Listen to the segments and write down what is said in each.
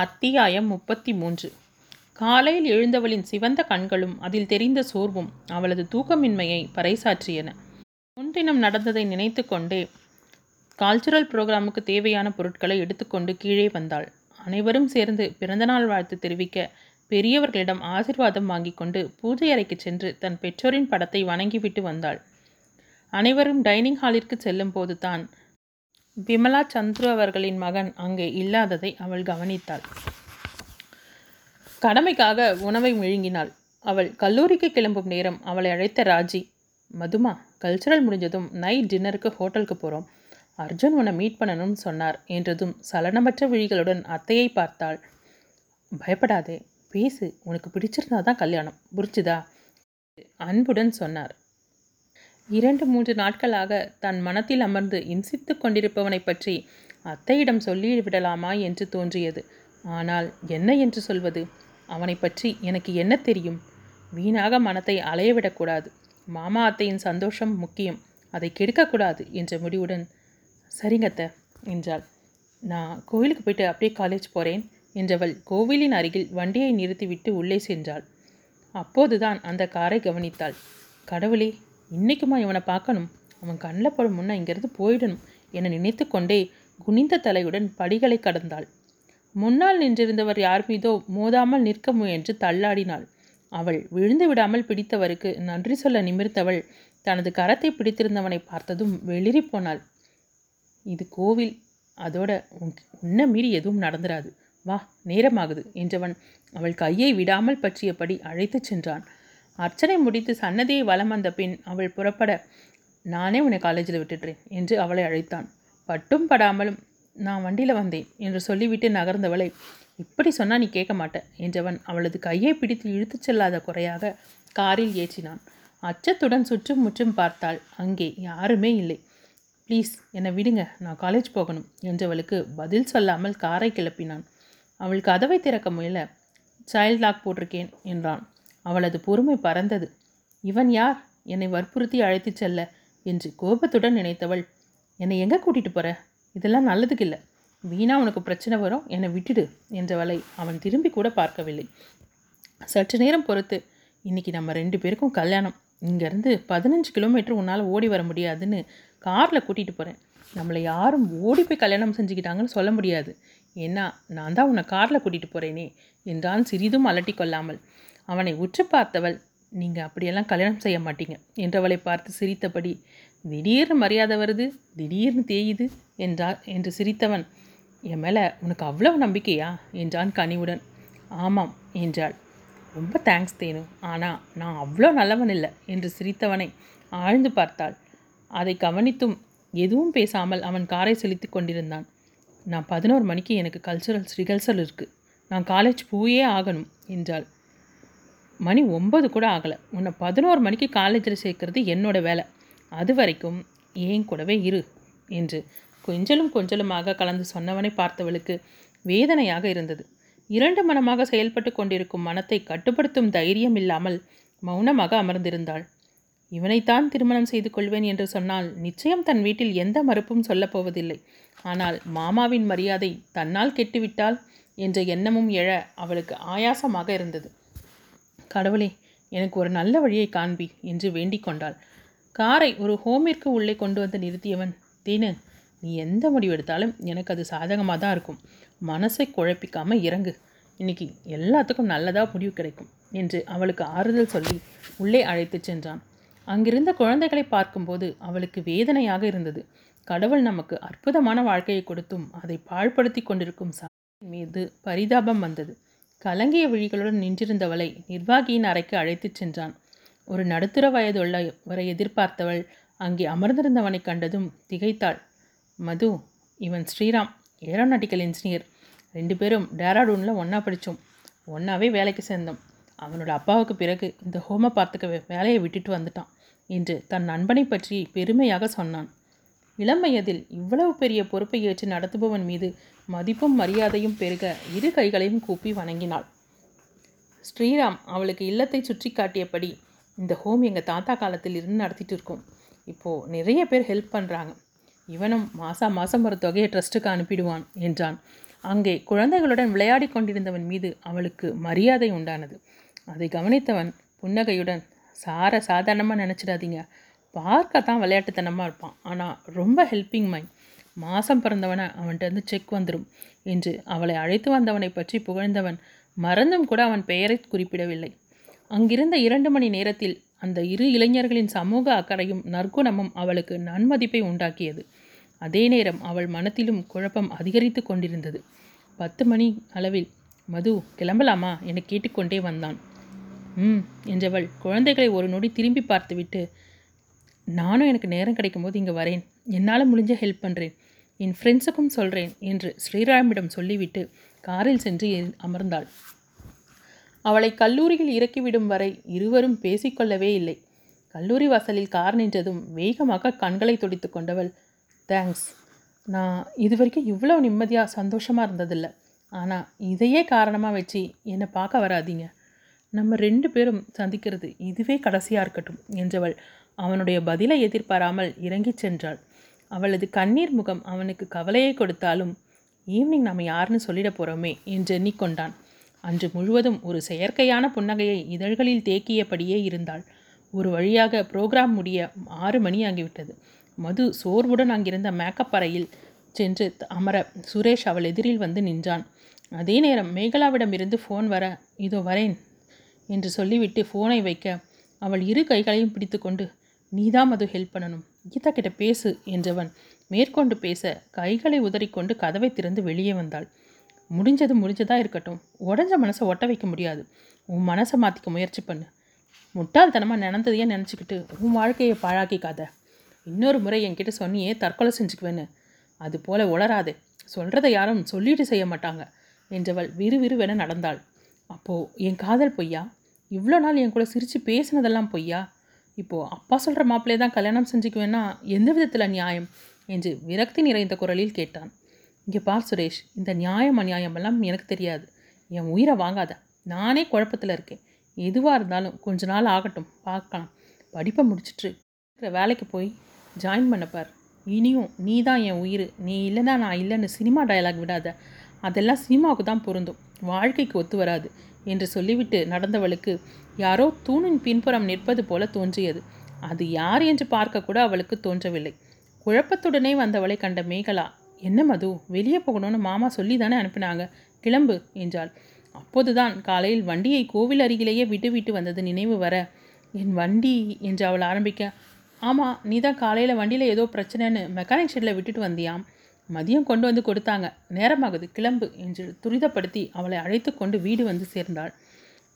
அத்தியாயம் முப்பத்தி மூன்று காலையில் எழுந்தவளின் சிவந்த கண்களும் அதில் தெரிந்த சோர்வும் அவளது தூக்கமின்மையை பறைசாற்றியன. முன்தினம் நடந்ததை நினைத்து கொண்டே கல்ச்சுரல் புரோகிராமுக்கு தேவையான பொருட்களை எடுத்துக்கொண்டு கீழே வந்தாள். அனைவரும் சேர்ந்து பிறந்தநாள் வாழ்த்து தெரிவிக்க பெரியவர்களிடம் ஆசிர்வாதம் வாங்கிக் கொண்டு பூஜை அறைக்கு சென்று தன் பெற்றோரின் படத்தை வணங்கிவிட்டு வந்தாள். அனைவரும் டைனிங் ஹாலிற்கு செல்லும் போது தான் விமலா சந்துரு அவர்களின் மகன் அங்கே இல்லாததை அவள் கவனித்தாள். கடமைக்காக உணவை விழுங்கினாள் அவள் கல்லூரிக்கு கிளம்பும் நேரம் அவளை அழைத்த ராஜி மதுமா கல்ச்சுரல் முடிஞ்சதும் நைட் டின்னருக்கு ஹோட்டலுக்கு போகிறோம் அர்ஜுன் உன்னை மீட் பண்ணணும்னு சொன்னார் என்றதும் சலனமற்ற விழிகளுடன் அத்தையை பார்த்தாள். பயப்படாதே பேசு உனக்கு பிடிச்சிருந்தா தான் கல்யாணம். புரிச்சுதா அன்புடன் சொன்னார். இரண்டு மூன்று நாட்களாக தன் மனத்தில் அமர்ந்து இம்சித்து கொண்டிருப்பவனை பற்றி அத்தையிடம் சொல்லிவிடலாமா என்று தோன்றியது. ஆனால் என்ன என்று சொல்வது? அவனை பற்றி எனக்கு என்ன தெரியும்? வீணாக மனத்தை அலையவிடக்கூடாது. மாமா அத்தையின் சந்தோஷம் முக்கியம். அதை கெடுக்கக்கூடாது என்ற முடிவுடன் சரிங்கத்த என்றாள். நான் கோவிலுக்கு போயிட்டு அப்படியே காலேஜ் போகிறேன் என்றவள் கோவிலின் அருகில் வண்டியை நிறுத்திவிட்டு உள்ளே சென்றாள். அப்போதுதான் அந்த காரை கவனித்தாள். கடவுளே இன்னைக்குமா இவனை பார்க்கணும். அவன் கண்ணில் படும் முன்ன இங்கிருந்து போயிடணும் என நினைத்து கொண்டே குனிந்த தலையுடன் படிகளை கடந்தாள். முன்னால் நின்றிருந்தவர் யார் மீதோ மோதாமல் நிற்க முயன்று தள்ளாடினாள். அவள் விழுந்து விடாமல் பிடித்தவருக்கு நன்றி சொல்ல நிமிர்த்தவள் தனது கரத்தை பிடித்திருந்தவனை பார்த்ததும் வெளிரி போனாள். இது கோவில். அதோட உன்ன மீறி எதுவும் நடந்துராது. வா நேரமாகுது என்றவன் அவள் கையை விடாமல் பற்றியபடி அழைத்துச் சென்றான். அர்ச்சனை முடித்து சன்னதியை வலம் வந்த பின் அவள் புறப்பட நானே உன்னை காலேஜில் விட்டுட்டேன் என்று அவளை அழைத்தான். பட்டும் படாமலும் நான் வண்டியில் வந்தேன் என்று சொல்லிவிட்டு நகர்ந்தவளை இப்படி சொன்னால் நீ கேட்க மாட்ட என்றவன் அவளது கையை பிடித்து இழுத்துச் செல்லாத குறையாக காரில் ஏற்றினான். அச்சத்துடன் சுற்றும் முற்றும் பார்த்தாள். அங்கே யாருமே இல்லை. ப்ளீஸ் என்னை விடுங்க. நான் காலேஜ் போகணும் என்றவளுக்கு பதில் சொல்லாமல் காரை கிளப்பினான். அவள் கதவை திறக்க முயல. சைல்ட் லாக் போட்டிருக்கேன் என்றான். அவளது பொறுமை பறந்தது. இவன் யார்? என்னை வற்புறுத்தி அழைத்துச் செல்ல என்று கோபத்துடன் நினைத்தவள். என்னை எங்கே கூட்டிகிட்டு போகிற இதெல்லாம் நல்லதுக்கு இல்லை வீணா உனக்கு பிரச்சனை வரும். என்னை விட்டுடு என்றவளை அவன் திரும்பி கூட பார்க்கவில்லை. சற்று நேரம் பொறுத்து இன்னைக்கு நம்ம ரெண்டு பேருக்கும் கல்யாணம். இங்கேருந்து பதினஞ்சு கிலோமீட்டர் உன்னால் ஓடி வர முடியாதுன்னு காரில் கூட்டிகிட்டு போகிறேன் நம்மளை யாரும் ஓடி போய் கல்யாணம் செஞ்சுக்கிட்டாங்கன்னு சொல்ல முடியாது. ஏன்னா நான் தான் உன்னை காரில் கூட்டிகிட்டு போகிறேனே என்றான் சிறிதும் அலட்டி கொள்ளாமல். அவனை உற்று பார்த்தவள் நீங்கள் அப்படியெல்லாம் கல்யாணம் செய்ய மாட்டீங்க என்றவளை பார்த்து சிரித்தபடி திடீர்னு மரியாதை வருது திடீர்னு தேயுது என்றார். என்று சிரித்தவன் என் மேலே உனக்கு அவ்வளவு நம்பிக்கையா? என்றான் கனிவுடன். ஆமாம் என்றாள். ரொம்ப தேங்க்ஸ் தேனு. ஆனால் நான் அவ்வளோ நல்லவன் இல்லை என்று சிரித்தவனை ஆழ்ந்து பார்த்தாள். அதை கவனித்தும் எதுவும் பேசாமல் அவன் காரை செலுத்தி கொண்டிருந்தான். நான் பதினோரு மணிக்கு எனக்கு கல்ச்சுரல்ஸ் ரிகல்சல் இருக்குது நான் காலேஜ் போயே ஆகணும் என்றாள். மணி ஒம்பது கூட ஆகலை. உன்னை பதினோரு மணிக்கு காலேஜில் சேர்க்கறது என்னோட வேலை. அது வரைக்கும் ஏன் கூடவே இரு என்று கொஞ்சலும் கொஞ்சலுமாக கலந்து சொன்னவனை பார்த்தவளுக்கு வேதனையாக இருந்தது. இரண்டு மனமாக செயல்பட்டு கொண்டிருக்கும் மனத்தை கட்டுப்படுத்தும் தைரியம் இல்லாமல் மௌனமாக அமர்ந்திருந்தாள். இவனைத்தான் திருமணம் செய்து கொள்வேன் என்று சொன்னால் நிச்சயம் தன் வீட்டில் எந்த மறுப்பும் சொல்லப்போவதில்லை ஆனால் மாமாவின் மரியாதை தன்னால் கெட்டுவிட்டால் என்ற எண்ணமும் எழ அவளுக்கு ஆயாசமாக இருந்தது. கடவுளே எனக்கு ஒரு நல்ல வழியை காண்பி என்று வேண்டிக் கொண்டாள். காரை ஒரு ஹோமிற்கு உள்ளே கொண்டு வந்து நிறுத்தியவன் தீனு நீ எந்த முடிவெடுத்தாலும் எனக்கு அது சாதகமாக தான் இருக்கும். மனசை குழப்பிக்காமல் இறங்கு. இன்னைக்கு எல்லாத்துக்கும் நல்லதாக முடிவு கிடைக்கும் என்று அவளுக்கு ஆறுதல் சொல்லி உள்ளே அழைத்துச் சென்றான். அங்கிருந்த குழந்தைகளை பார்க்கும்போது அவளுக்கு வேதனையாக இருந்தது. கடவுள் நமக்கு அற்புதமான வாழ்க்கையை கொடுத்தும் அதை பாழ்படுத்தி கொண்டிருக்கும் சாமியின் மீது பரிதாபம் வந்தது. கலங்கிய விழிகளுடன் நின்றிருந்தவளை நிர்வாகியின் அறைக்கு அழைத்துச் சென்றான். ஒரு நடுத்தர வயதுள்ளவரை எதிர்பார்த்தவள் அங்கே அமர்ந்திருந்தவனை கண்டதும் திகைத்தாள். மது இவன் ஸ்ரீராம் ஏரோநாட்டிக்கல் இன்ஜினியர் ரெண்டு பேரும் டேராடூனில் ஒன்றா படித்தோம் ஒன்றாவே வேலைக்கு சேர்ந்தோம். அவனோட அப்பாவுக்கு பிறகு இந்த ஹோமை பார்த்துக்க வேலையை விட்டுட்டு வந்துட்டான் என்று தன் நண்பனை பற்றி பெருமையாக சொன்னான். இளம் வயதில் இவ்வளவு பெரிய பொறுப்பை ஏற்று நடத்துபவன் மீது மதிப்பும் மரியாதையும் பெருக இரு கைகளையும் கூப்பி வணங்கினாள். ஸ்ரீராம் அவளுக்கு இல்லத்தை சுற்றி காட்டியபடி இந்த ஹோம் எங்கள் தாத்தா காலத்தில் இருந்து நடத்திட்டு இருக்கோம். இப்போது நிறைய பேர் ஹெல்ப் பண்ணுறாங்க இவனும் மாதம் மாதம் ஒரு தொகையை ட்ரஸ்ட்டுக்கு அனுப்பிடுவான் என்றான். அங்கே குழந்தைகளுடன் விளையாடிக் கொண்டிருந்தவன் மீது அவளுக்கு மரியாதை உண்டானது. அதை கவனித்தவன் புன்னகையுடன் சார சாதாரணமாக நினச்சிடாதீங்க. பார்க்க தான் விளையாட்டுத்தனமாக இருப்பான். ஆனால் ரொம்ப ஹெல்ப்பிங் மைண்ட். மாதம் பிறந்தவனை அவன்கிட்ட இருந்து செக் வந்துடும் என்று அவளை அழைத்து வந்தவனை பற்றி புகழ்ந்தவன் மறந்தும் கூட அவன் பெயரை குறிப்பிடவில்லை. அங்கிருந்த இரண்டு மணி நேரத்தில் அந்த இரு இளைஞர்களின் சமூக அக்கறையும் நற்குணமும் அவளுக்கு நன்மதிப்பை உண்டாக்கியது. அதே நேரம் அவள் மனத்திலும் குழப்பம் அதிகரித்து கொண்டிருந்தது. பத்து மணி அளவில் மது கிளம்பலாமா என கேட்டுக்கொண்டே வந்தான். ம் என்றவள் குழந்தைகளை ஒரு நொடி திரும்பி பார்த்துவிட்டு நானும் எனக்கு நேரம் கிடைக்கும் போது இங்கே வரேன். என்னால் முடிஞ்ச ஹெல்ப் பண்ணுறேன் என் ஃப்ரெண்ட்ஸுக்கும் சொல்கிறேன் என்று ஸ்ரீராமிடம் சொல்லிவிட்டு காரில் சென்று அமர்ந்தாள். அவளை கல்லூரியில் இறக்கிவிடும் வரை இருவரும் பேசிக்கொள்ளவே இல்லை. கல்லூரி வாசலில் கார் நின்றதும் வேகமாக கண்களை துடித்து கொண்டவள் தேங்க்ஸ் நான் இது வரைக்கும் இவ்வளோ நிம்மதியாக சந்தோஷமாக இருந்ததில்லை. ஆனால் இதையே காரணமாக வச்சு என்னை பார்க்க வராதீங்க. நம்ம ரெண்டு பேரும் சந்திக்கிறது இதுவே கடைசியாக இருக்கட்டும் என்றவள் அவனுடைய பதிலை எதிர்பாராமல் இறங்கிச் சென்றாள். அவளது கண்ணீர் முகம் அவனுக்கு கவலையை கொடுத்தாலும் ஈவினிங் நாம் யாருன்னு சொல்லிட போகிறோமே என்று எண்ணிக்கொண்டான். அன்று முழுவதும் ஒரு செயற்கையான புன்னகையை இதழ்களில் தேக்கியபடியே இருந்தாள். ஒரு வழியாக புரோகிராம் முடிய ஆறு மணி ஆகிவிட்டது மது சோர்வுடன் அங்கிருந்த மேக்கப் அறையில் சென்று அமர சுரேஷ் அவள் எதிரில் வந்து நின்றான். அதே நேரம் மேகலாவிடமிருந்து ஃபோன் வர இதோ வரேன் என்று சொல்லிவிட்டு ஃபோனை வைக்க அவள் இரு கைகளையும் பிடித்துக்கொண்டு நீதான் மது ஹெல்ப் பண்ணணும். கீதா கிட்ட பேசு என்றவன் மேற்கொண்டு பேச கைகளை உதறிக்கொண்டு கதவை திறந்து வெளியே வந்தாள். முடிஞ்சது முடிஞ்சதாக இருக்கட்டும். உடஞ்ச மனசை ஒட்ட வைக்க முடியாது. உன் மனசை மாற்றிக்க முயற்சி பண்ணு. முட்டாள்தனமாக நினந்ததையே நினச்சிக்கிட்டு உன் வாழ்க்கையை பாழாக்கிக்காத. இன்னொரு முறை என்கிட்ட சொன்னியே தற்கொலை செஞ்சுக்குவேன்னு. அது போல உளராதே சொல்கிறத யாரும் சொல்லிட்டு செய்ய மாட்டாங்க என்றவள் விறுவிறுவென நடந்தாள். அப்போது என் காதல் பொய்யா? இவ்வளோ நாள் என் கூட சிரித்து பேசினதெல்லாம் பொய்யா? இப்போது அப்பா சொல்கிற மாப்பிள்ளையே தான் கல்யாணம் செஞ்சுக்குவேன்னா எந்த விதத்தில் நியாயம்? என்று விரக்தி நிறைந்த குரலில் கேட்டான். இங்கே பார் சுரேஷ் இந்த நியாயம் அநியாயமெல்லாம் எனக்கு தெரியாது. என் உயிரை வாங்காத. நானே குழப்பத்தில் இருக்கேன். எதுவாக இருந்தாலும் கொஞ்ச நாள் ஆகட்டும் பார்க்கலாம். படிப்பை முடிச்சுட்டு வேலைக்கு போய் ஜாயின் பண்ணப்பார் இனியும் நீ தான் என் உயிர். நீ இல்லைன்னா நான் இல்லைன்னு சினிமா டயலாக் விடாத. அதெல்லாம் சினிமாவுக்கு தான் பொருந்தும். வாழ்க்கைக்கு ஒத்து வராது. என்று சொல்லிவிட்டு நடந்தவளுக்கு யாரோ தூணின் பின்புறம் நிற்பது போல தோன்றியது. அது யார் என்று பார்க்க கூட அவளுக்கு தோன்றவில்லை. குழப்பத்துடனே வந்தவளை கண்ட மேகலா என்ன மது வெளியே போகணும்னு மாமா சொல்லி தானே அனுப்பினாங்க கிளம்பு என்றாள். அப்போதுதான் காலையில் வண்டியை கோவில் அருகிலேயே விட்டு விட்டு வந்தது நினைவு வர என் வண்டி என்று அவள் ஆரம்பிக்க ஆமாம் நீ தான் காலையில் வண்டியில் ஏதோ பிரச்சனைன்னு மெக்கானிக் ஷெட்டில் விட்டுட்டு வந்தியாம். மதியம் கொண்டு வந்து கொடுத்தாங்க. நேரமாகுது. கிளம்பு என்று துரிதப்படுத்தி அவளை அழைத்து கொண்டு வீடு வந்து சேர்ந்தாள்.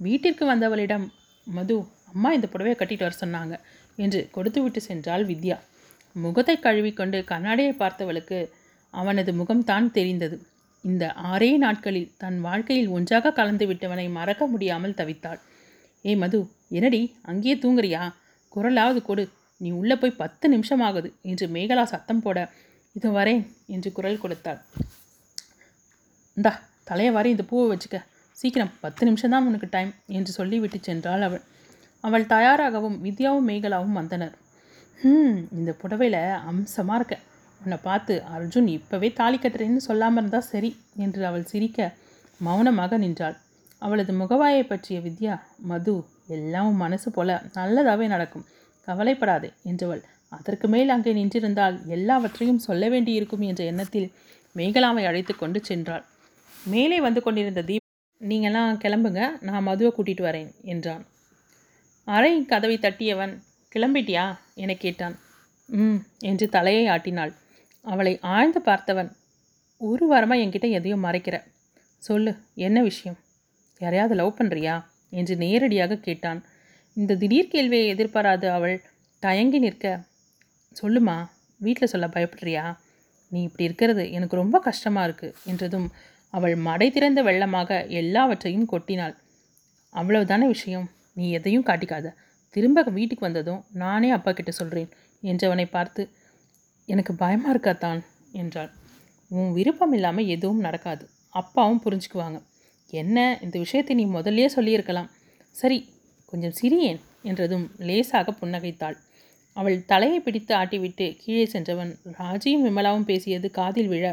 வீட்டிற்கு வந்தவளிடம் மது அம்மா இந்த புடவையை கட்டிட்டு வர சொன்னாங்க என்று கொடுத்து விட்டு சென்றாள் வித்யா. முகத்தை கழுவிக்கொண்டு கண்ணாடியை பார்த்தவளுக்கு அவனது முகம்தான் தெரிந்தது. இந்த ஆறே நாட்களில் தன் வாழ்க்கையில் ஒன்றாக கலந்து விட்டவனை மறக்க முடியாமல் தவித்தாள். ஏ மது என்னடி? அங்கேயே தூங்குறியா? குரலாவது கொடு. நீ உள்ளே போய் பத்து நிமிஷம் ஆகுது என்று மேகலா சத்தம் போட இது வரேன் என்று குரல் கொடுத்தாள். இந்தா தலையை வரேன் இந்த பூவை வச்சுக்க. சீக்கிரம் பத்து நிமிஷம்தான் உனக்கு டைம் என்று சொல்லிவிட்டு சென்றாள் அவள். அவள் தயாராகவும் வித்யாவும் மேகலாவும் வந்தனர். ம் இந்த புடவையில் அம்சமாக இருக்க. உன்னை பார்த்து அர்ஜுன் இப்போவே தாலி கட்டுறேன்னு சொல்லாமல் இருந்தால் சரி என்று அவள் சிரிக்க மௌனமாக நின்றாள். அவளது முகவாயை பற்றிய வித்யா மது எல்லாம் மனசு போல நல்லதாகவே நடக்கும். கவலைப்படாதே என்றவள் அதற்கு மேல் அங்கே நின்றிருந்தால் எல்லாவற்றையும் சொல்ல வேண்டியிருக்கும் என்ற எண்ணத்தில் மேகலாவை அழைத்து கொண்டு சென்றாள். மேலே வந்து கொண்டிருந்த தீப் நீங்களாம் கிளம்புங்க நான் மதுவை கூட்டிகிட்டு வரேன் என்றான். அறை கதவை தட்டியவன் கிளம்பிட்டியா? என கேட்டான். ம் என்று தலையை ஆட்டினாள். அவளை ஆழ்ந்து பார்த்தவன் ஒரு வாரமாக என்கிட்ட எதையும் மறைக்கிற. சொல்லு என்ன விஷயம்? யாரையாவது லவ் பண்ணுறியா என்று நேரடியாக கேட்டான். இந்த திடீர் கேள்வியை எதிர்பாராது அவள் தயங்கி நிற்க சொல்லுமா வீட்டில் சொல்ல பயப்படுறியா? நீ இப்படி இருக்கிறது எனக்கு ரொம்ப கஷ்டமாக இருக்குது என்றதும் அவள் மடை திறந்த வெள்ளமாக எல்லாவற்றையும் கொட்டினாள். அவ்வளவுதானே விஷயம்? நீ எதையும் காட்டிக்காத. திரும்ப வீட்டுக்கு வந்ததும் நானே அப்பா கிட்ட சொல்கிறேன் என்றவனை பார்த்து எனக்கு பயமாக இருக்காத்தான் என்றாள். உன் விருப்பம் இல்லாமல் எதுவும் நடக்காது. அப்பாவும் புரிஞ்சுக்குவாங்க. என்ன இந்த விஷயத்தை நீ முதல்லயே சொல்லியிருக்கலாம். சரி கொஞ்சம் சிரியேன் என்றதும் லேசாக புன்னகைத்தாள். அவள் தலையை பிடித்து ஆட்டிவிட்டு கீழே சென்றவன் ராஜியும் விமலாவும் பேசியது காதில் விழ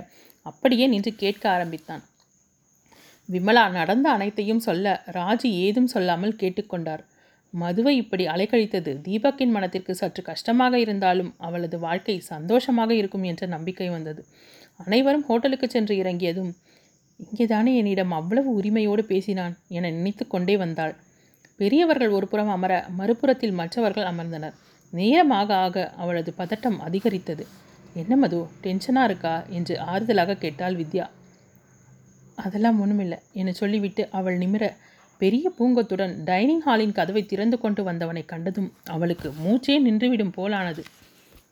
அப்படியே நின்று கேட்க ஆரம்பித்தான். விமலா நடந்த அனைத்தையும் சொல்ல ராஜி ஏதும் சொல்லாமல் கேட்டுக்கொண்டார். மதுவை இப்படி அலைக்கழித்தது தீபக்கின் மனத்திற்கு சற்று கஷ்டமாக இருந்தாலும் அவளது வாழ்க்கை சந்தோஷமாக இருக்கும் என்ற நம்பிக்கை வந்தது. அனைவரும் ஹோட்டலுக்கு சென்று இறங்கியதும் இங்கேதானே என்னிடம் அவ்வளவு உரிமையோடு பேசினான் என நினைத்து கொண்டே வந்தாள். பெரியவர்கள் ஒருபுறம் அமர மறுபுறத்தில் மற்றவர்கள் அமர்ந்தனர். நேரமாக ஆக அவளது பதட்டம் அதிகரித்தது. என்ன மது? டென்ஷனாக இருக்கா? என்று ஆறுதலாக கேட்டாள் வித்யா. அதெல்லாம் ஒன்றுமில்லை என சொல்லிவிட்டு அவள் நிமிர பெரிய பூங்கத்துடன் டைனிங் ஹாலின் கதவை திறந்து கொண்டு வந்தவனை கண்டதும் அவளுக்கு மூச்சே நின்றுவிடும் போலானது.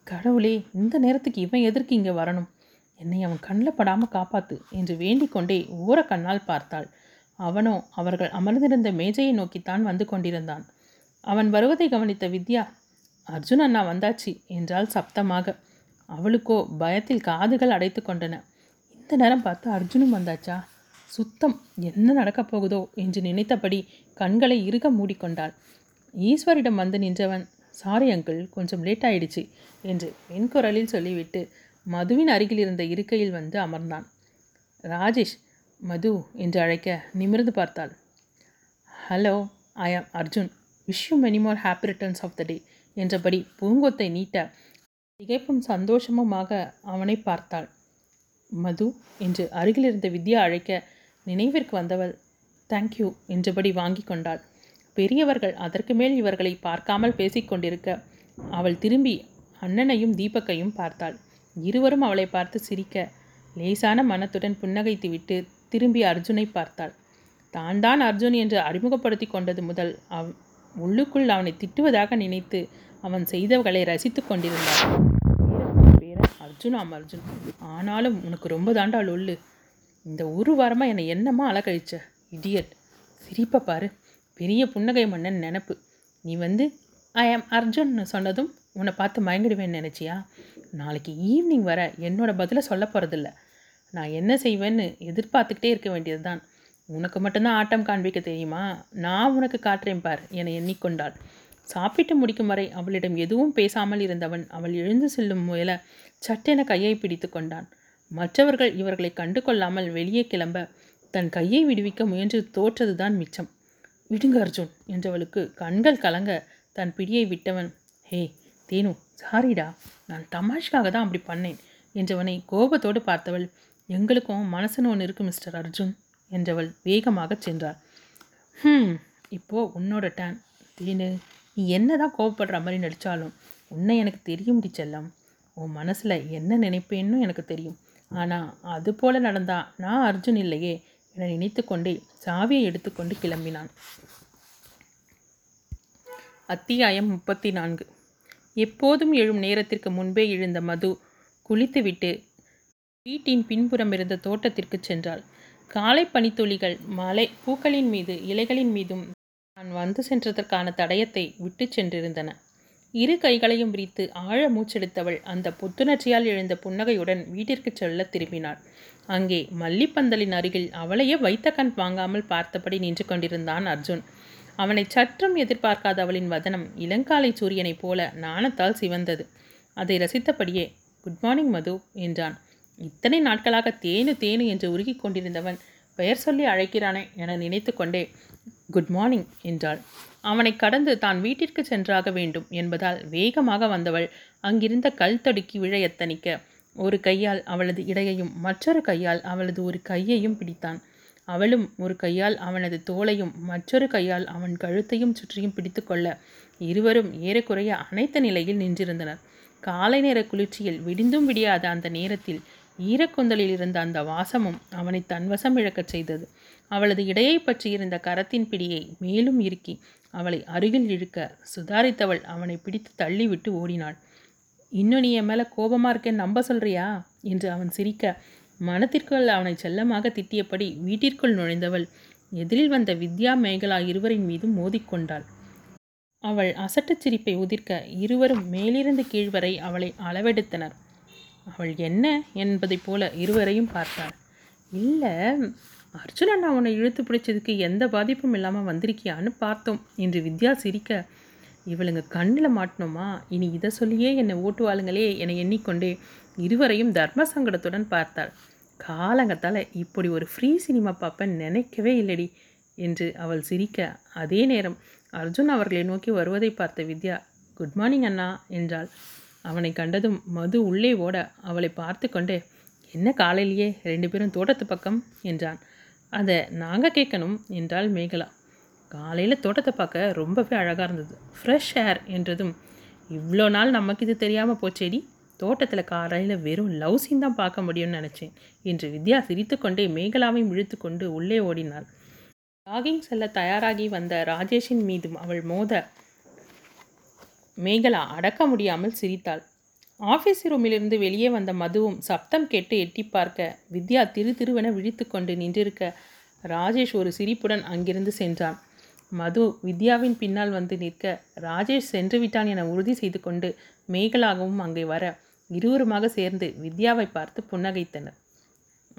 கடவுளே இந்த நேரத்துக்கு இவன் எதற்கு இங்கே வரணும்? என்னை அவன் கண்ணில் படாமல் காப்பாத்து என்று வேண்டிக் கொண்டே ஓர கண்ணால் பார்த்தாள். அவனோ அவர்கள் அமர்ந்திருந்த மேஜையை நோக்கித்தான் வந்து கொண்டிருந்தான். அவன் வருவதை கவனித்த வித்யா அர்ஜுன் அண்ணா வந்தாச்சு என்றால் சப்தமாக. அவளுக்கோ பயத்தில் காதுகள் அடைத்து கொண்டன. இந்த நேரம் பார்த்து அர்ஜுனும் வந்தாச்சா? சுத்தம் என்ன நடக்கப் போகுதோ என்று நினைத்தபடி கண்களை இறுக மூடிக்கொண்டாள். ஈஸ்வரிடம் வந்து நின்றவன் சாரி அங்கிள் கொஞ்சம் லேட் ஆயிடுச்சு என்று பெண் குரலில் சொல்லிவிட்டு மதுவின் அருகில் இருந்த இருக்கையில் வந்து அமர்ந்தான். ராஜேஷ் மது என்று அழைக்க நிமிர்ந்து பார்த்தாள். Hello I am Arjun wish you many more happy returns of the day என்றபடி பூங்கொத்தை நீட்ட திகைப்பும் சந்தோஷமுமாக அவனை பார்த்தாள். மது என்று அருகில் இருந்த வித்யா அழைக்க நினைவிற்கு வந்தவள் தேங்க்யூ என்றபடி வாங்கி கொண்டாள். பெரியவர்கள் அதற்கு மேல் இவர்களை பார்க்காமல் பேசிக்கொண்டிருக்க அவள் திரும்பி அண்ணனையும் தீபக்கையும் பார்த்தாள். இருவரும் அவளை பார்த்து சிரிக்க லேசான மனத்துடன் புன்னகைத்துவிட்டு திரும்பி அர்ஜுனை பார்த்தாள். தான் தான் அர்ஜுன் என்று அறிமுகப்படுத்தி கொண்டது முதல் அவ் உள்ளுக்குள் அவனை திட்டுவதாக நினைத்து அவன் செய்தவர்களை ரசித்து கொண்டிருந்தான் பேரன் அர்ஜுனாம் அர்ஜுன். ஆனாலும் உனக்கு ரொம்ப தாண்டா லொல்லு. இந்த ஒரு வாரமாக என்னை என்னம்மா அலக்கழிச்ச இடியட் சிரிப்பை பாரு. பெரிய புன்னகை மன்னன் நினப்பு. நீ வந்து ஐ ஆம் அர்ஜுன்னு சொன்னதும் உன்னை பார்த்து மயங்கிடுவேன்னு நினச்சியா? நாளைக்கு ஈவினிங் வர என்னோட பதிலை சொல்ல போகிறதில்ல நான் என்ன செய்வேன்னு எதிர்பார்த்துக்கிட்டே இருக்க வேண்டியது தான் உனக்கு மட்டும்தான் ஆட்டம் காண்பிக்க தெரியுமா? நான் உனக்கு காட்டுறேன் பார் என எண்ணிக்கொண்டாள். சாப்பிட்டு முடிக்கும் வரை அவளிடம் எதுவும் பேசாமல் இருந்தவன் அவள் எழுந்து செல்லும் முயல சட்டென கையை பிடித்து கொண்டான். மற்றவர்கள் இவர்களை கண்டு கொள்ளாமல் வெளியே கிளம்ப தன் கையை விடுவிக்க முயன்று தோற்றதுதான் மிச்சம். விடுங்க அர்ஜுன் என்றவளுக்கு கண்கள் கலங்க தன் பிடியை விட்டவன் ஹே தேனு சாரிடா நான் தமாஷ்காக தான் அப்படி பண்ணேன் என்றவனை கோபத்தோடு பார்த்தவள் எங்களுக்கும் மனசுன்னு ஒன்று இருக்கு மிஸ்டர் அர்ஜுன் என்றவள் வேகமாக சென்றாள். ஹம் இப்போ உன்னோட டேன் தேனு நீ என்ன தான் கோவப்படுற மாதிரி நடித்தாலும் உன்னை எனக்கு தெரியும் செல்லம். உன் மனசில் என்ன நினைப்பேன்னு எனக்கு தெரியும். ஆனால் அது போல் நடந்தா நான் அர்ஜுன் இல்லையே என நினைத்து கொண்டே சாவியை எடுத்துக்கொண்டு கிளம்பினான். அத்தியாயம் முப்பத்தி நான்கு எப்போதும் எழும் நேரத்திற்கு முன்பே எழுந்த மது குளித்துவிட்டு வீட்டின் பின்புறம் இருந்த தோட்டத்திற்கு சென்றாள். காலை பனித்துளிகள் மலை பூக்களின் மீது இலைகளின் மீதும் நான் வந்து சென்றதற்கான தடயத்தை விட்டு சென்றிருந்தன. இரு கைகளையும் விரித்து ஆழ மூச்செடுத்தவள் அந்த புத்துணர்ச்சியால் எழுந்த புன்னகையுடன் வீட்டிற்கு செல்ல திரும்பினாள். அங்கே மல்லிப்பந்தலின் அருகில் அவளையே வைத்த கண் வாங்காமல் பார்த்தபடி நின்று கொண்டிருந்தான் அர்ஜுன். அவனை சற்றும் எதிர்பார்க்காத அவளின் வதனம் இளங்காலை சூரியனைப் போல நாணத்தால் சிவந்தது. அதை ரசித்தபடியே குட் மார்னிங் மது என்றான். இத்தனை நாட்களாக தேனு தேனு என்று உருகிக் கொண்டிருந்தவன் பெயர் சொல்லி அழைக்கிறானே என நினைத்து கொண்டே குட் மார்னிங் என்றாள். அவனை கடந்து தான் வீட்டிற்கு சென்றாக வேண்டும் என்பதால் வேகமாக வந்தவள் அங்கிருந்த கல் தடுக்கி விழ எத்தனிக்க. ஒரு கையால் அவளது இடையையும் மற்றொரு கையால் அவளது ஒரு கையையும் பிடித்தான். அவளும் ஒரு கையால் அவனது தோளையும் மற்றொரு கையால் அவன் கழுத்தையும் சுற்றியும் பிடித்துக்கொள்ள இருவரும் ஏறக்குறைய அனைத்த நிலையில் நின்றிருந்தனர். காலை நேர குளிர்ச்சியில் விடிந்தும் விடியாத அந்த நேரத்தில் ஈரக்குந்தலில் இருந்த அந்த வாசமும் அவனை தன்வசம் இழக்கச் செய்தது. அவளது இடையை பற்றியிருந்த கரத்தின் பிடியை மேலும் இறுக்கி அவளை அருகில் இழுக்க சுதாரித்தவள் அவனை பிடித்து தள்ளிவிட்டு ஓடினாள். இன்னும் நீ என் மேலே கோபமாக இருக்கேன்னு நம்ப சொல்றியா? என்று அவன் சிரிக்க மனத்திற்குள் அவனை செல்லமாக திட்டியபடி வீட்டிற்குள் நுழைந்தவள் எதிரில் வந்த வித்யா மேகலா இருவரின் மீதும் மோதிக்கொண்டாள் அவள் அசட்டுச் சிரிப்பை உதிர்க்க இருவரும் மேலிருந்து கீழ்வரை அவளை அளவெடுத்தனர். அவள் என்ன? என்பதைப் போல இருவரையும் பார்த்தாள். இல்லை அர்ஜுன் நான் உன்னை இழுத்து பிடிச்சதுக்கு எந்த பாதிப்பும் இல்லாமல் வந்திருக்கியான்னு பார்த்தோம். என்று வித்யா சிரிக்க இவளுங்க கண்ணில் மாட்டினோமா இனி இதை சொல்லியே என்னை ஓட்டுவாளுங்களே என்னை எண்ணிக்கொண்டே இருவரையும் தர்ம சங்கடத்துடன் பார்த்தாள். காலங்கத்தால் இப்படி ஒரு ஃப்ரீ சினிமா பார்ப்பேன் நினைக்கவே இல்லடி என்று அவள் சிரிக்க. அதே நேரம் அர்ஜுன் அவர்களை நோக்கி வருவதை பார்த்த வித்யா குட் மார்னிங் அண்ணா என்றாள். அவனை கண்டதும் மது உள்ளே ஓட அவளை பார்த்து கொண்டே என்ன காலையிலேயே? ரெண்டு பேரும் தோட்டத்து பக்கம்? என்றான். அதை நாங்கள் கேட்கணும் என்றாள் மேகலா. காலையில் தோட்டத்தை பார்க்க ரொம்பவே அழகாக இருந்தது. ஃப்ரெஷ் ஏர் என்றதும் இவ்வளோ நாள் நமக்கு இது தெரியாமல் போச்சேடி. தோட்டத்தில் காலையில் வெறும் லவ் சீன் தான் பார்க்க முடியும்னு நினச்சேன் என்று வித்யா சிரித்துக்கொண்டே மேகலாவையும் இழுத்து கொண்டு உள்ளே ஓடினாள். ஜாகிங் செல்ல தயாராகி வந்த ராஜேஷின் மீதும் அவள் மோத மேகலா அடக்க முடியாமல் சிரித்தாள். ஆஃபீஸ் ரூமிலிருந்து வெளியே வந்த மதுவும் சப்தம் கேட்டு எட்டி பார்க்க வித்யா திரு திருவென விழித்து கொண்டு நின்றிருக்க ராஜேஷ் ஒரு சிரிப்புடன் அங்கிருந்து சென்றான். மது வித்யாவின் பின்னால் வந்து நிற்க ராஜேஷ் சென்று விட்டான் என உறுதி செய்து கொண்டு மேகலாகவும் அங்கே வர இருவருமாக சேர்ந்து வித்யாவை பார்த்து புன்னகைத்தனர்.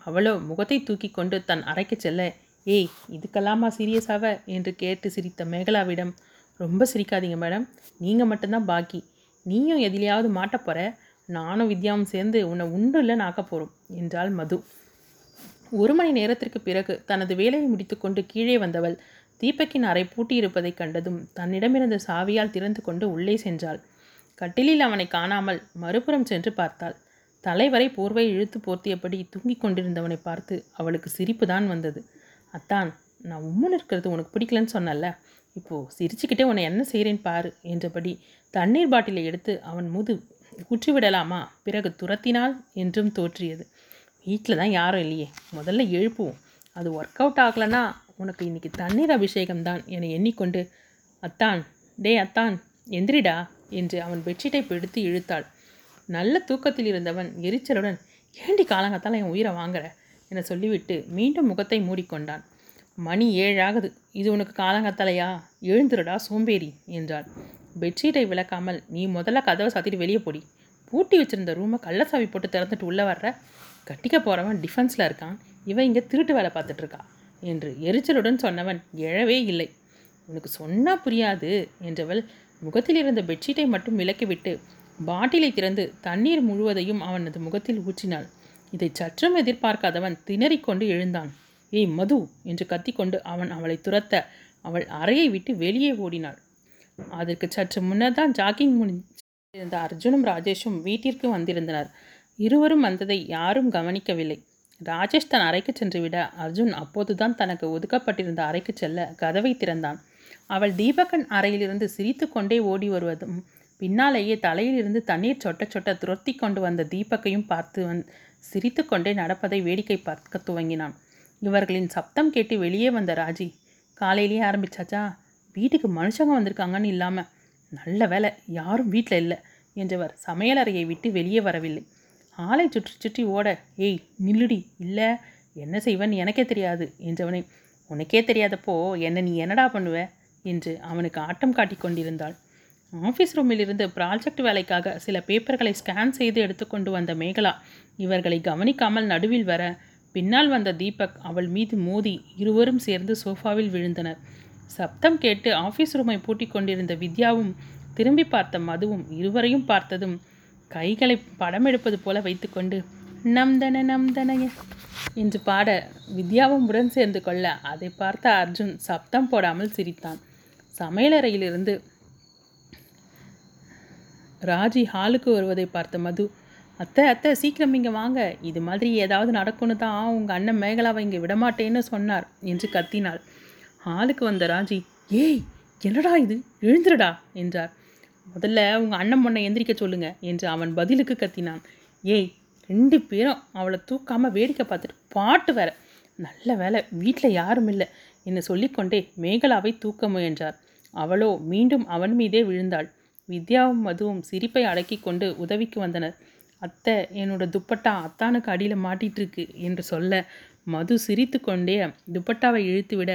அவளோ முகத்தை தூக்கி கொண்டு தன் அறைக்கு செல்ல ஏய் இதுக்கெல்லாமா சீரியஸாவ என்று கேட்டு சிரித்த மேகலாவிடம் ரொம்ப சிரிக்காதீங்க மேடம் நீங்கள் மட்டும்தான் பாக்கி நீயும் எதிலையாவது மாட்டப் போற? நானும் வித்யாவும் சேர்ந்து உன்னை உண்டு இல்லை நாக்க போகிறோம் என்றாள் மது. ஒரு மணி நேரத்திற்கு பிறகு தனது வேலையை முடித்துக்கொண்டு கீழே வந்தவள் தீபக்கின் அறை பூட்டியிருப்பதைக் கண்டதும் தன்னிடமிருந்த சாவியால் திறந்து கொண்டு உள்ளே சென்றாள். கட்டிலில் அவனை காணாமல் மறுபுறம் சென்று பார்த்தாள். தலைவரை போர்வை இழுத்து போர்த்தியபடி தூங்கிக் கொண்டிருந்தவனை பார்த்து அவளுக்கு சிரிப்பு தான் வந்தது. அத்தான் நான் உம்முன்னு இருக்கிறது உனக்கு பிடிக்கலன்னு சொன்னல இப்போது சிரிச்சுக்கிட்டே உன்னை என்ன செய்கிறேன் பாரு என்றபடி தண்ணீர் பாட்டிலை எடுத்து அவன் முது ஊற்றி விடலாமா பிறகு துரத்தினால் என்றும் தோற்றியது வீட்டில் தான் யாரும் இல்லையே. முதல்ல எழுப்புவோம். அது ஒர்க் அவுட் ஆகலைன்னா உனக்கு இன்றைக்கி தண்ணீர் அபிஷேகம் தான் என எண்ணிக்கொண்டு அத்தான் டே அத்தான் எந்திரிடா என்று அவன் பெட்ஷீட்டை பிடித்து இழுத்தாள். நல்ல தூக்கத்தில் இருந்தவன் எரிச்சலுடன் ஏண்டி காலங்கத்தால் என் உயிரை வாங்குற? என சொல்லிவிட்டு மீண்டும் முகத்தை மூடிக்கொண்டான். மணி ஏழாகுது. இது உனக்கு காலங்கத்தலையா? எழுந்துருடா சோம்பேறி என்றாள். பெட்ஷீட்டை விளக்காமல் நீ முதல்ல கதவை சாத்திட்டு வெளியே போடி. பூட்டி வச்சிருந்த ரூமை கள்ளசாவி போட்டு திறந்துட்டு உள்ளே வர்ற? கட்டிக்க போகிறவன் டிஃபென்ஸில் இருக்கான். இவன் இங்கே திருட்டு வேலை பார்த்துட்ருக்கா என்று எரிச்சலுடன் சொன்னவன் எழவே இல்லை. உனக்கு சொன்னால் புரியாது என்றவள் முகத்தில் இருந்த பெட்ஷீட்டை மட்டும் விலக்கிவிட்டு பாட்டிலை திறந்து தண்ணீர் முழுவதையும் அவனது முகத்தில் ஊற்றினாள். இதை சற்றும் எதிர்பார்க்காதவன் திணறிக்கொண்டு எழுந்தான். ஏய் மது என்று கத்திக்கொண்டு அவன் அவளை துரத்த அவள் அறையை விட்டு வெளியே ஓடினாள். அதற்கு சற்று முன்னர் தான் ஜாக்கிங் முடிந்திருந்த அர்ஜுனும் ராஜேஷும் வீட்டிற்கு வந்திருந்தனர். இருவரும் வந்ததை யாரும் கவனிக்கவில்லை. ராஜேஷ் தன் அறைக்கு சென்று விட அர்ஜுன் அப்போதுதான் தனக்கு ஒதுக்கப்பட்டிருந்த அறைக்கு செல்ல கதவை திறந்தான். அவள் தீபகன் அறையிலிருந்து சிரித்து கொண்டே ஓடி வருவதும் பின்னாலேயே தலையிலிருந்து தண்ணீர் சொட்ட சொட்ட துரத்தி கொண்டு வந்த தீபக்கையும் பார்த்து வந் சிரித்து கொண்டே நடப்பதை வேடிக்கை பார்க்க துவங்கினான். இவர்களின் சப்தம் கேட்டு வெளியே வந்த ராஜி காலையிலேயே ஆரம்பிச்சாச்சா? வீட்டுக்கு மனுஷங்க வந்திருக்காங்கன்னு இல்லாமல் நல்ல வேலை யாரும் வீட்டில் இல்லை என்றவர் சமையலறையை விட்டு வெளியே வரவில்லை. ஆளை சுற்றி சுற்றி ஓட ஏய் நில்லுடி இல்லை என்ன செய்வன் எனக்கே தெரியாது என்றவனை உனக்கே தெரியாதப்போ என்ன நீ என்னடா பண்ணுவ? என்று அவனுக்கு ஆட்டம் காட்டி கொண்டிருந்தாள். ஆஃபீஸ் ரூமில் இருந்து ப்ராஜெக்ட் வேலைக்காக சில பேப்பர்களை ஸ்கேன் செய்து எடுத்துக்கொண்டு வந்த மேகலா இவர்களை கவனிக்காமல் நடுவில் வர பின்னால் வந்த தீபக் அவள் மீது மோதி இருவரும் சேர்ந்து சோஃபாவில் விழுந்தனர். சப்தம் கேட்டு ஆஃபீஸ் ரூமை பூட்டிக் கொண்டிருந்த வித்யாவும் திரும்பி பார்த்த மதுவும் இருவரையும் பார்த்ததும் கைகளை படம் எடுப்பது போல வைத்துக்கொண்டு நம்தன நம்தனைய என்று பாட வித்யாவும் உடன் சேர்ந்து கொள்ள அதை பார்த்த அர்ஜுன் சப்தம் போடாமல் சிரித்தான். சமையலறையிலிருந்து ராஜி ஹாலுக்கு வருவதை பார்த்த மது அத்தை அத்தை சீக்கிரம் இங்கே வாங்க. இது மாதிரி ஏதாவது நடக்கும்னு தான் உங்கள் அண்ணன் மேகலாவை இங்கே விடமாட்டேன்னு சொன்னார் என்று கத்தினாள். ஹாலுக்கு வந்த ராஜி ஏய் என்னடா இது? எழுந்துருடா என்றார். முதல்ல உங்கள் அண்ணன் பொண்ணை எந்திரிக்க சொல்லுங்க என்று அவன் பதிலுக்கு கத்தினான். ஏய் ரெண்டு பேரும் அவளை தூக்காமல் வேடிக்கை பார்த்துட்டு பாட்டு வேற. நல்ல வேலை வீட்டில் யாரும் இல்லை என்று சொல்லிக்கொண்டே மேகலாவை தூக்க முயன்றார். அவளோ மீண்டும் அவன் மீதே விழுந்தாள். வித்யாவும் மதுவும் சிரிப்பை அடக்கி கொண்டு உதவிக்கு வந்தனர். அத்தை என்னோட துப்பட்டா அத்தானுக்கு அடியில் மாட்டிகிட்ருக்கு என்று சொல்ல மது சிரித்து கொண்டே துப்பட்டாவை இழுத்துவிட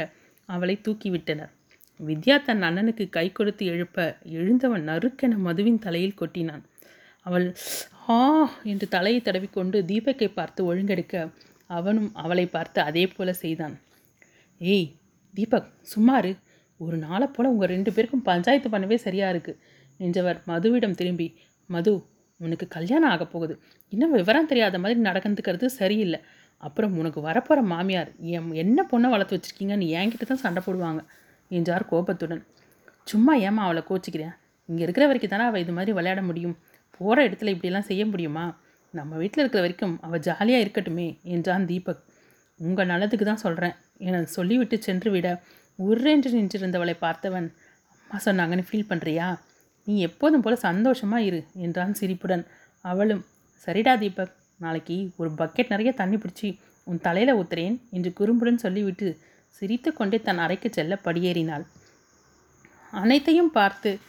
அவளை தூக்கிவிட்டனர். வித்யா தன் அண்ணனுக்கு கை கொடுத்து எழுப்ப எழுந்தவன் நறுக்கென மதுவின் தலையில் கொட்டினான். அவள் ஆ என்று தலையை தடவிக்கொண்டு தீபக்கை பார்த்து ஒழுங்கெடுக்க அவனும் அவளை பார்த்து அதே போல செய்தான். ஏய் தீபக் சும்மாரு ஒரு நாளை போல் உங்கள் ரெண்டு பேருக்கும் பஞ்சாயத்து பண்ணவே சரியா இருக்கு என்றவர் மதுவிடம் திரும்பி மது உனக்கு கல்யாணம் ஆக போகுது. இன்னும் விவரம் தெரியாத மாதிரி நடந்துக்கிறது சரியில்லை. அப்புறம் உனக்கு வரப்போகிற மாமியார் என் என்ன பொண்ணை வளர்த்து வச்சிருக்கீங்கன்னு என்கிட்ட தான் சண்டை போடுவாங்க என்றார் கோபத்துடன். சும்மா ஏமா அவளை கோச்சிக்கிறேன் இங்கே இருக்கிற வரைக்கும் தானே அவள் இது மாதிரி விளையாட முடியும். போகிற இடத்துல இப்படியெல்லாம் செய்ய முடியுமா? நம்ம வீட்டில் இருக்கிற வரைக்கும் அவள் ஜாலியாக இருக்கட்டுமே என்றான் தீபக். உங்கள் நல்லதுக்கு தான் சொல்கிறேன் என சொல்லிவிட்டு சென்று விட உர்ரென்று நின்றிருந்தவளை பார்த்தவன் அம்மா சொன்னாங்கன்னு ஃபீல் பண்ணுறியா நீ எப்போதும் போல சந்தோஷமாக இரு என்றான் சிரிப்புடன். அவளும் சரிடா தீபக் நாளைக்கு ஒரு பக்கெட் நிறைய தண்ணி பிடிச்சி உன் தலையில் ஊத்துறேன் என்று குறும்புடன் சொல்லிவிட்டு சிரித்து கொண்டே தன் அறைக்கு செல்ல படியேறினாள். அனைத்தையும் பார்த்து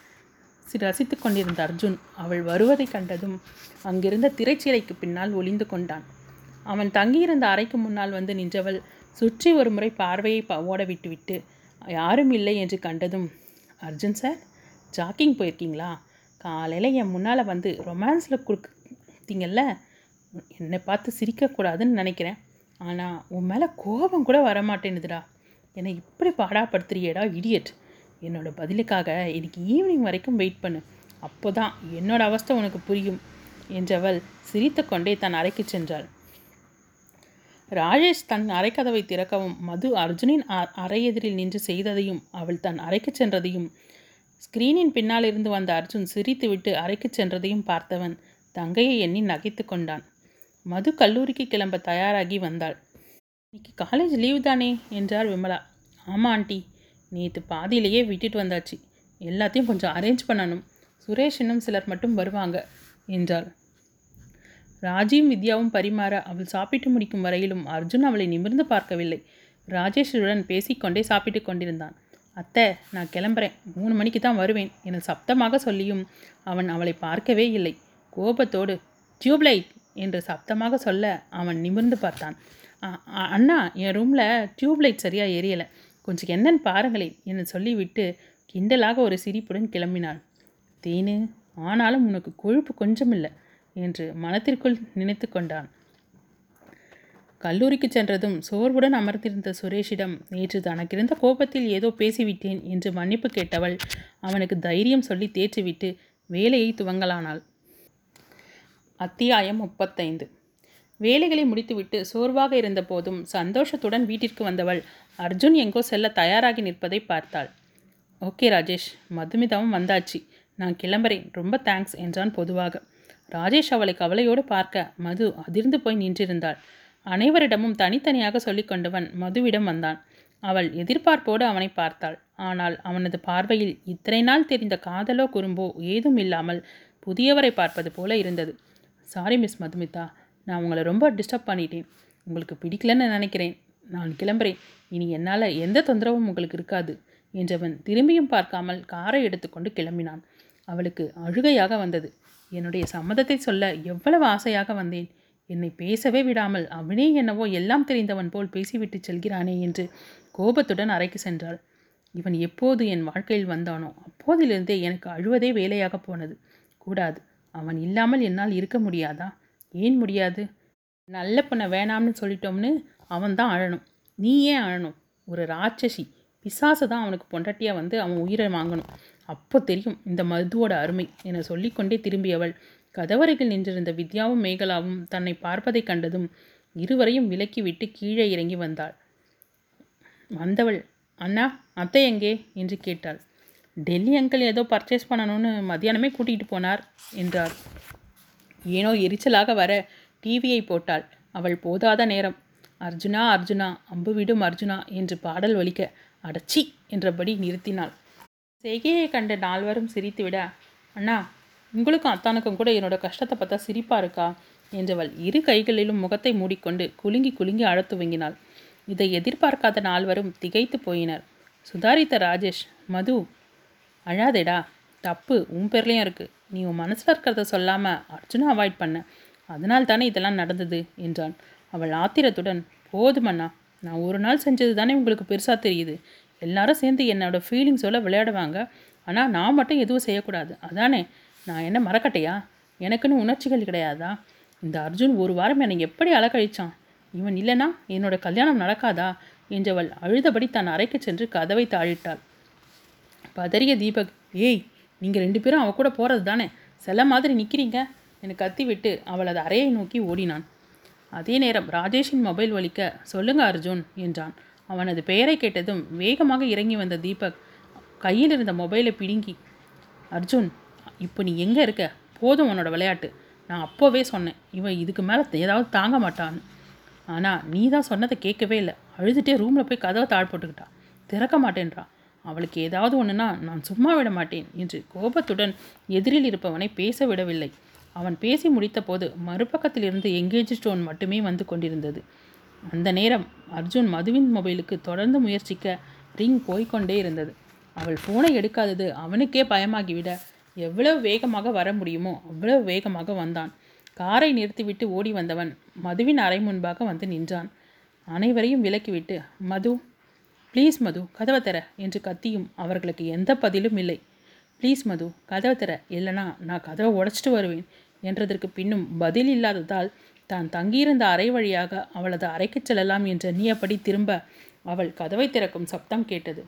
சி- ரசித்துக் கொண்டிருந்த அர்ஜுன் அவள் வருவதைக் கண்டதும் அங்கிருந்த திரைச்சீலைக்கு பின்னால் ஒளிந்து கொண்டான். அவன் தங்கியிருந்த அறைக்கு முன்னால் வந்து நின்றவள் சுற்றி ஒரு முறை பார்வையை ஓட விட்டுவிட்டு யாரும் இல்லை என்று கண்டதும் அர்ஜுன் சார் ஜாக்கிங் போயிருக்கீங்களா? காலையில் என் முன்னால் வந்து ரொமான்ஸில் கொடுத்தீங்கல்ல என்னை பார்த்து சிரிக்கக்கூடாதுன்னு நினைக்கிறேன். ஆனால் உன் மேலே கோபம் கூட வரமாட்டேனுதுடா என்னை இப்படி பாடாப்படுத்துறியேடா இடியட் என்னோட பதிலுக்காக இன்னைக்கு ஈவினிங் வரைக்கும் வெயிட் பண்ணு. அப்போ தான் என்னோடய அவஸ்தை உனக்கு புரியும் என்றவள் சிரித்துக்கொண்டே தன் அறைக்கு சென்றாள். ராஜேஷ் தன் அறைக்கதவை திறக்கவும் மது அர்ஜுனின் அ- அறையெதிரில் நின்று செய்ததையும் அவள் தன் அறைக்கு சென்றதையும் ஸ்கிரீனின் பின்னால் இருந்து வந்த அர்ஜுன் சிரித்துவிட்டு அறைக்கு சென்றதையும் பார்த்தவன் தங்கையை எண்ணி நகைத்து கொண்டான். மது கல்லூரிக்கு கிளம்ப தயாராகி வந்தாள். இன்னைக்கு காலேஜ் லீவ் தானே? என்றார் விமலா. ஆமாம் ஆண்டி. நேற்று பாதியிலேயே விட்டுட்டு வந்தாச்சு. எல்லாத்தையும் கொஞ்சம் அரேஞ்ச் பண்ணணும். சுரேஷ் இன்னும் சிலர் மட்டும் வருவாங்க என்றாள். ராஜியும் வித்யாவும் பரிமாற அவள் சாப்பிட்டு முடிக்கும் வரையிலும் அர்ஜுன் அவளை நிமிர்ந்து பார்க்கவில்லை. ராஜேஷுடன் பேசிக்கொண்டே சாப்பிட்டு கொண்டிருந்தான். அத்தை நான் கிளம்புறேன். மூணு மணிக்கு தான் வருவேன். என சப்தமாக சொல்லியும் அவன் அவளை பார்க்கவே இல்லை. கோபத்தோடு டியூப்லைட்! என்று சப்தமாக சொல்ல அவன் நிமிர்ந்து பார்த்தான். அண்ணா என் ரூமில் டியூப்லைட் சரியாக எரியலை. கொஞ்சம் என்னன்னு பாருங்களேன் என்று சொல்லிவிட்டு கிண்டலாக ஒரு சிரிப்புடன் கிளம்பினாள். தேனு ஆனாலும் உனக்கு கொழுப்பு கொஞ்சம் இல்லை என்று மனத்திற்குள் நினைத்து கொண்டான். கல்லூரிக்கு சென்றதும் சோர்வுடன் அமர்ந்திருந்த சுரேஷிடம் நேற்று தனக்கிருந்த கோபத்தில் ஏதோ பேசிவிட்டேன் என்று மன்னிப்பு கேட்டவள் அவனுக்கு தைரியம் சொல்லி தேற்றிவிட்டு வேலையை துவங்கலானாள். அத்தியாயம் முப்பத்தைந்து. வேலைகளை முடித்துவிட்டு சோர்வாக இருந்த போதும் சந்தோஷத்துடன் வீட்டிற்கு வந்தவள் அர்ஜுன் எங்கோ செல்ல தயாராகி நிற்பதை பார்த்தாள். ஓகே ராஜேஷ் மதுமிதாவும் வந்தாச்சு. நான் கிளம்புறேன். ரொம்ப தேங்க்ஸ் என்றான் பொதுவாக. ராஜேஷ் அவளை கவலையோடு பார்க்க மது அதிர்ந்து போய் நின்றிருந்தாள். அனைவரிடமும் தனித்தனியாக சொல்லிக்கொண்டவன் மதுவிடம் வந்தான். அவள் எதிர்பார்ப்போடு அவனை பார்த்தாள். ஆனால் அவனது பார்வையில் இத்தனை நாள் தெரிந்த காதலோ குறும்போ ஏதும் இல்லாமல் புதியவரை பார்ப்பது போல இருந்தது. Sorry miss Madhumitha. நான் உங்களை ரொம்ப டிஸ்டர்ப் பண்ணிட்டேன். உங்களுக்கு பிடிக்கலன்னு நினைக்கிறேன். நான் கிளம்புறேன். இனி என்னால் எந்த தொந்தரவும் உங்களுக்கு இருக்காது என்றவன் திரும்பியும் பார்க்காமல் காரை எடுத்துக்கொண்டு கிளம்பினான். அவளுக்கு அழுகையாக வந்தது. என்னுடைய சம்மதத்தை சொல்ல எவ்வளவு ஆசையாக வந்தேன். என்னை பேசவே விடாமல் அவனே என்னவோ எல்லாம் தெரிந்தவன் போல் பேசிவிட்டு செல்கிறானே என்று கோபத்துடன் அறைக்கு சென்றாள். இவன் எப்போது என் வாழ்க்கையில் வந்தானோ அப்போதிலிருந்தே எனக்கு அழுவதே வேலையாக போனது. கூடாது அவன் இல்லாமல் என்னால் இருக்க முடியாதா? ஏன் முடியாது? நல்ல பொண்ணை வேணாம்னு சொல்லிட்டோம்னு அவன் தான் அழணும். நீ ஏன் அழணும்? ஒரு ராட்சசி பிசாசு தான் அவனுக்கு பொண்டாட்டியாக வந்து அவன் உயிரை வாங்கணும். அப்போ தெரியும் இந்த மதுவோட அருமை என சொல்லிக்கொண்டே திரும்பியவள் கதவரையில் நின்றிருந்த வித்யாவும் மேகலாவும் தன்னை பார்ப்பதைக் கண்டதும் இருவரையும் விலக்கிவிட்டு கீழே இறங்கி வந்தாள். வந்தவள் அண்ணா அத்தை எங்கே? என்று கேட்டாள். டெல்லி அங்கிள் ஏதோ பர்ச்சேஸ் பண்ணணும்னு மத்தியானமே கூட்டிகிட்டு போனார் என்றார். ஏனோ எரிச்சலாக வர டிவியை போட்டாள். அவள் போதாத நேரம். அர்ஜுனா அர்ஜுனா அம்பு விடும் அர்ஜுனா என்று பாடல் ஒலிக்க அடச்சி என்றபடி நிறுத்தினாள். செய்கையை கண்ட நால்வரும் சிரித்துவிட அண்ணா உங்களுக்கும் அத்தானுக்கும் கூட என்னோட கஷ்டத்தை பார்த்தா சிரிப்பா இருக்கா? என்றவள் இரு கைகளிலும் முகத்தை மூடிக்கொண்டு குலுங்கி குலுங்கி அழத் துவங்கினாள் இதை எதிர்பார்க்காத நால்வரும் திகைத்து போயினர். சுதாரித்த ராஜேஷ் மது அழாதேடா. தப்பு உன் பேர்லேயும் இருக்குது நீ உன் மனசில் இருக்கிறத சொல்லாமல் அர்ஜுனை அவாய்ட் பண்ண. அதனால் தானே இதெல்லாம் நடந்தது? என்றான். அவள் ஆத்திரத்துடன் போதுமண்ணா நான் ஒரு நாள் செஞ்சது தானே உங்களுக்கு பெருசாக தெரியுது. எல்லாரும் சேர்ந்து என்னோட ஃபீலிங்ஸோட விளையாடுவாங்க. ஆனால் நான் மட்டும் எதுவும் செய்யக்கூடாது. அதானே? நான் என்ன மறக்கட்டையா? எனக்குன்னு உணர்ச்சிகள் கிடையாதா? இந்த அர்ஜுன் ஒரு வாரம் என்னை எப்படி அலக்கழிச்சான்? இவன் இல்லைனா என்னோட கல்யாணம் நடக்காதா? என்றவள் அழுதபடி தன் அறைக்கு சென்று கதவை தாழிட்டாள். பதறிய தீபக் ஏய் நீங்கள் ரெண்டு பேரும் அவ கூட போகிறது தானே? செல்ல மாதிரி நிற்கிறீங்க என கத்திவிட்டு அவளது அறையை நோக்கி ஓடினான். அதே நேரம் ராஜேஷின் மொபைல் ஒலிக்க சொல்லுங்க அர்ஜுன் என்றான். அவனது பெயரை கேட்டதும் வேகமாக இறங்கி வந்த தீபக் கையில் இருந்த மொபைலை பிடுங்கி அர்ஜுன் இப்போ நீ எங்கே இருக்க? போதும் உன்னோட விளையாட்டு. நான் அப்போவே சொன்னேன். இவன் இதுக்கு மேலே ஏதாவது தாங்க மாட்டான்னு. ஆனால் நீ தான் சொன்னதை கேட்கவே இல்லை. அழுதுகிட்டே ரூமில் போய் கதவை தாழ் போட்டுக்கிட்டான் திறக்க மாட்டேன்றா. அவளுக்கு ஏதாவது ஒன்றுனா நான் சும்மா விட மாட்டேன் என்று கோபத்துடன் எதிரில் இருப்பவனை பேச விடவில்லை. அவன் பேசி முடித்தபோது மறுபக்கத்திலிருந்து எங்கேஜ் ஸ்டோன் மட்டுமே வந்து கொண்டிருந்தது. அந்த நேரம் அர்ஜுன் மதுவின் மொபைலுக்கு தொடர்ந்து முயற்சிக்க ரிங் போய்கொண்டே இருந்தது. அவள் ஃபோனை எடுக்காதது அவனுக்கே பயமாகிவிட எவ்வளவு வேகமாக வர முடியுமோ அவ்வளவு வேகமாக வந்தான். காரை நிறுத்திவிட்டு ஓடி வந்தவன் மதுவின் அறை முன்பாக வந்து நின்றான். அனைவரையும் விலக்கிவிட்டு மது ப்ளீஸ் மது கதவை தர என்று கத்தியும் அவர்களுக்கு எந்த பதிலும் இல்லை. ப்ளீஸ் மது கதவை தர இல்லைனா நான் கதவை உடச்சிட்டு வருவேன் என்றதற்கு பின்னும் பதில் இல்லாததால் தான் தங்கியிருந்த அறை வழியாக அவளது அறைக்குச் செல்லலாம் என்று எண்ணியபடி திரும்ப அவள் கதவை திறக்கும் சப்தம் கேட்டது.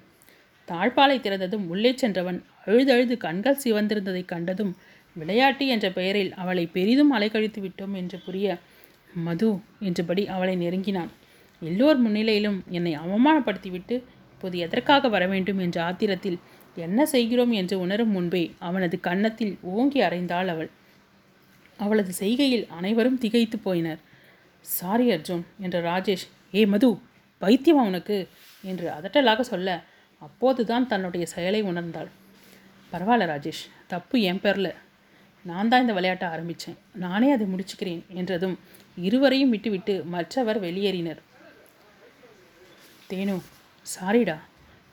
தாழ்பாலை திறந்ததும் உள்ளே சென்றவன் அழுதழுது கண்கள் சிவந்திருந்ததைக் கண்டதும் விளையாட்டு என்ற பெயரில் அவளை பெரிதும் அலைக்கழித்து விட்டோம் என்று புரிய மது என்றபடி அவளை நெருங்கினான். எல்லோர் முன்னிலையிலும் என்னை அவமானப்படுத்திவிட்டு இப்போது எதற்காக வர வேண்டும்? என்ற ஆத்திரத்தில் என்ன செய்கிறோம்? என்று உணரும் முன்பே அவனது கன்னத்தில் ஓங்கி அறைந்தாள் அவள். அவளது செய்கையில் அனைவரும் திகைத்து போயினர். சாரி அர்ஜுன் என்ற ராஜேஷ் ஏ மது பைத்தியமா உனக்கு? என்று அதட்டலாக சொல்ல அப்போதுதான் தன்னுடைய செயலை உணர்ந்தாள். பரவாயில்ல ராஜேஷ் தப்பு என் பேரில். நான் தான் இந்த விளையாட்டை ஆரம்பித்தேன் நானே அதை முடிச்சுக்கிறேன் என்றதும் இருவரையும் விட்டுவிட்டு மற்றவர் வெளியேறினர். தேனு சாரிடா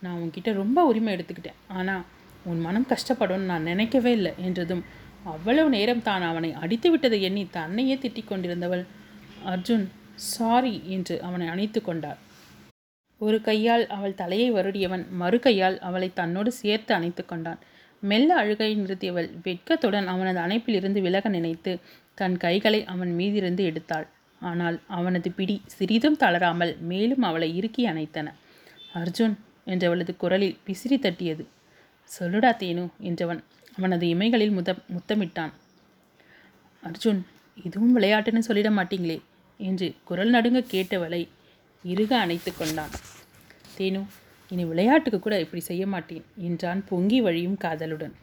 நான் உன்கிட்ட ரொம்ப உரிமை எடுத்துக்கிட்டேன். ஆனால் உன் மனம் கஷ்டப்படும்னு நான் நினைக்கவே இல்லை என்றதும் அவ்வளவு நேரம் தான் அவனை அடித்து விட்டதை எண்ணி தன்னையே திட்டிக் கொண்டிருந்தவள் அர்ஜுன் சாரி என்று அவனை அணைத்து கொண்டார் ஒரு கையால் அவள் தலையை வருடியவன் மறு கையால் அவளை தன்னோடு சேர்த்து அணைத்து கொண்டான். மெல்ல அழுகையை நிறுத்தியவள் வெட்கத்துடன் அவனது அணைப்பில் இருந்து விலக நினைத்து தன் கைகளை அவன் மீதிருந்து எடுத்தாள். ஆனால் அவனது பிடி சிறிதும் தளராமல் மேலும் அவளை இறுக்கி அணைத்தன. அர்ஜுன் என்றவளது குரலில் பிசிறி தட்டியது. சொல்லுடா தேனு என்றவன் அவனது இமைகளில் முத முத்தமிட்டான். அர்ஜுன் இதுவும் விளையாட்டுன்னு சொல்லிட மாட்டீங்களே என்று குரல் நடுங்க கேட்டவளை இறுக அணைத்து கொண்டான். தேனு இனி விளையாட்டுக்கு கூட இப்படி செய்ய மாட்டேன் என்றான் பொங்கி வழியும் காதலுடன்.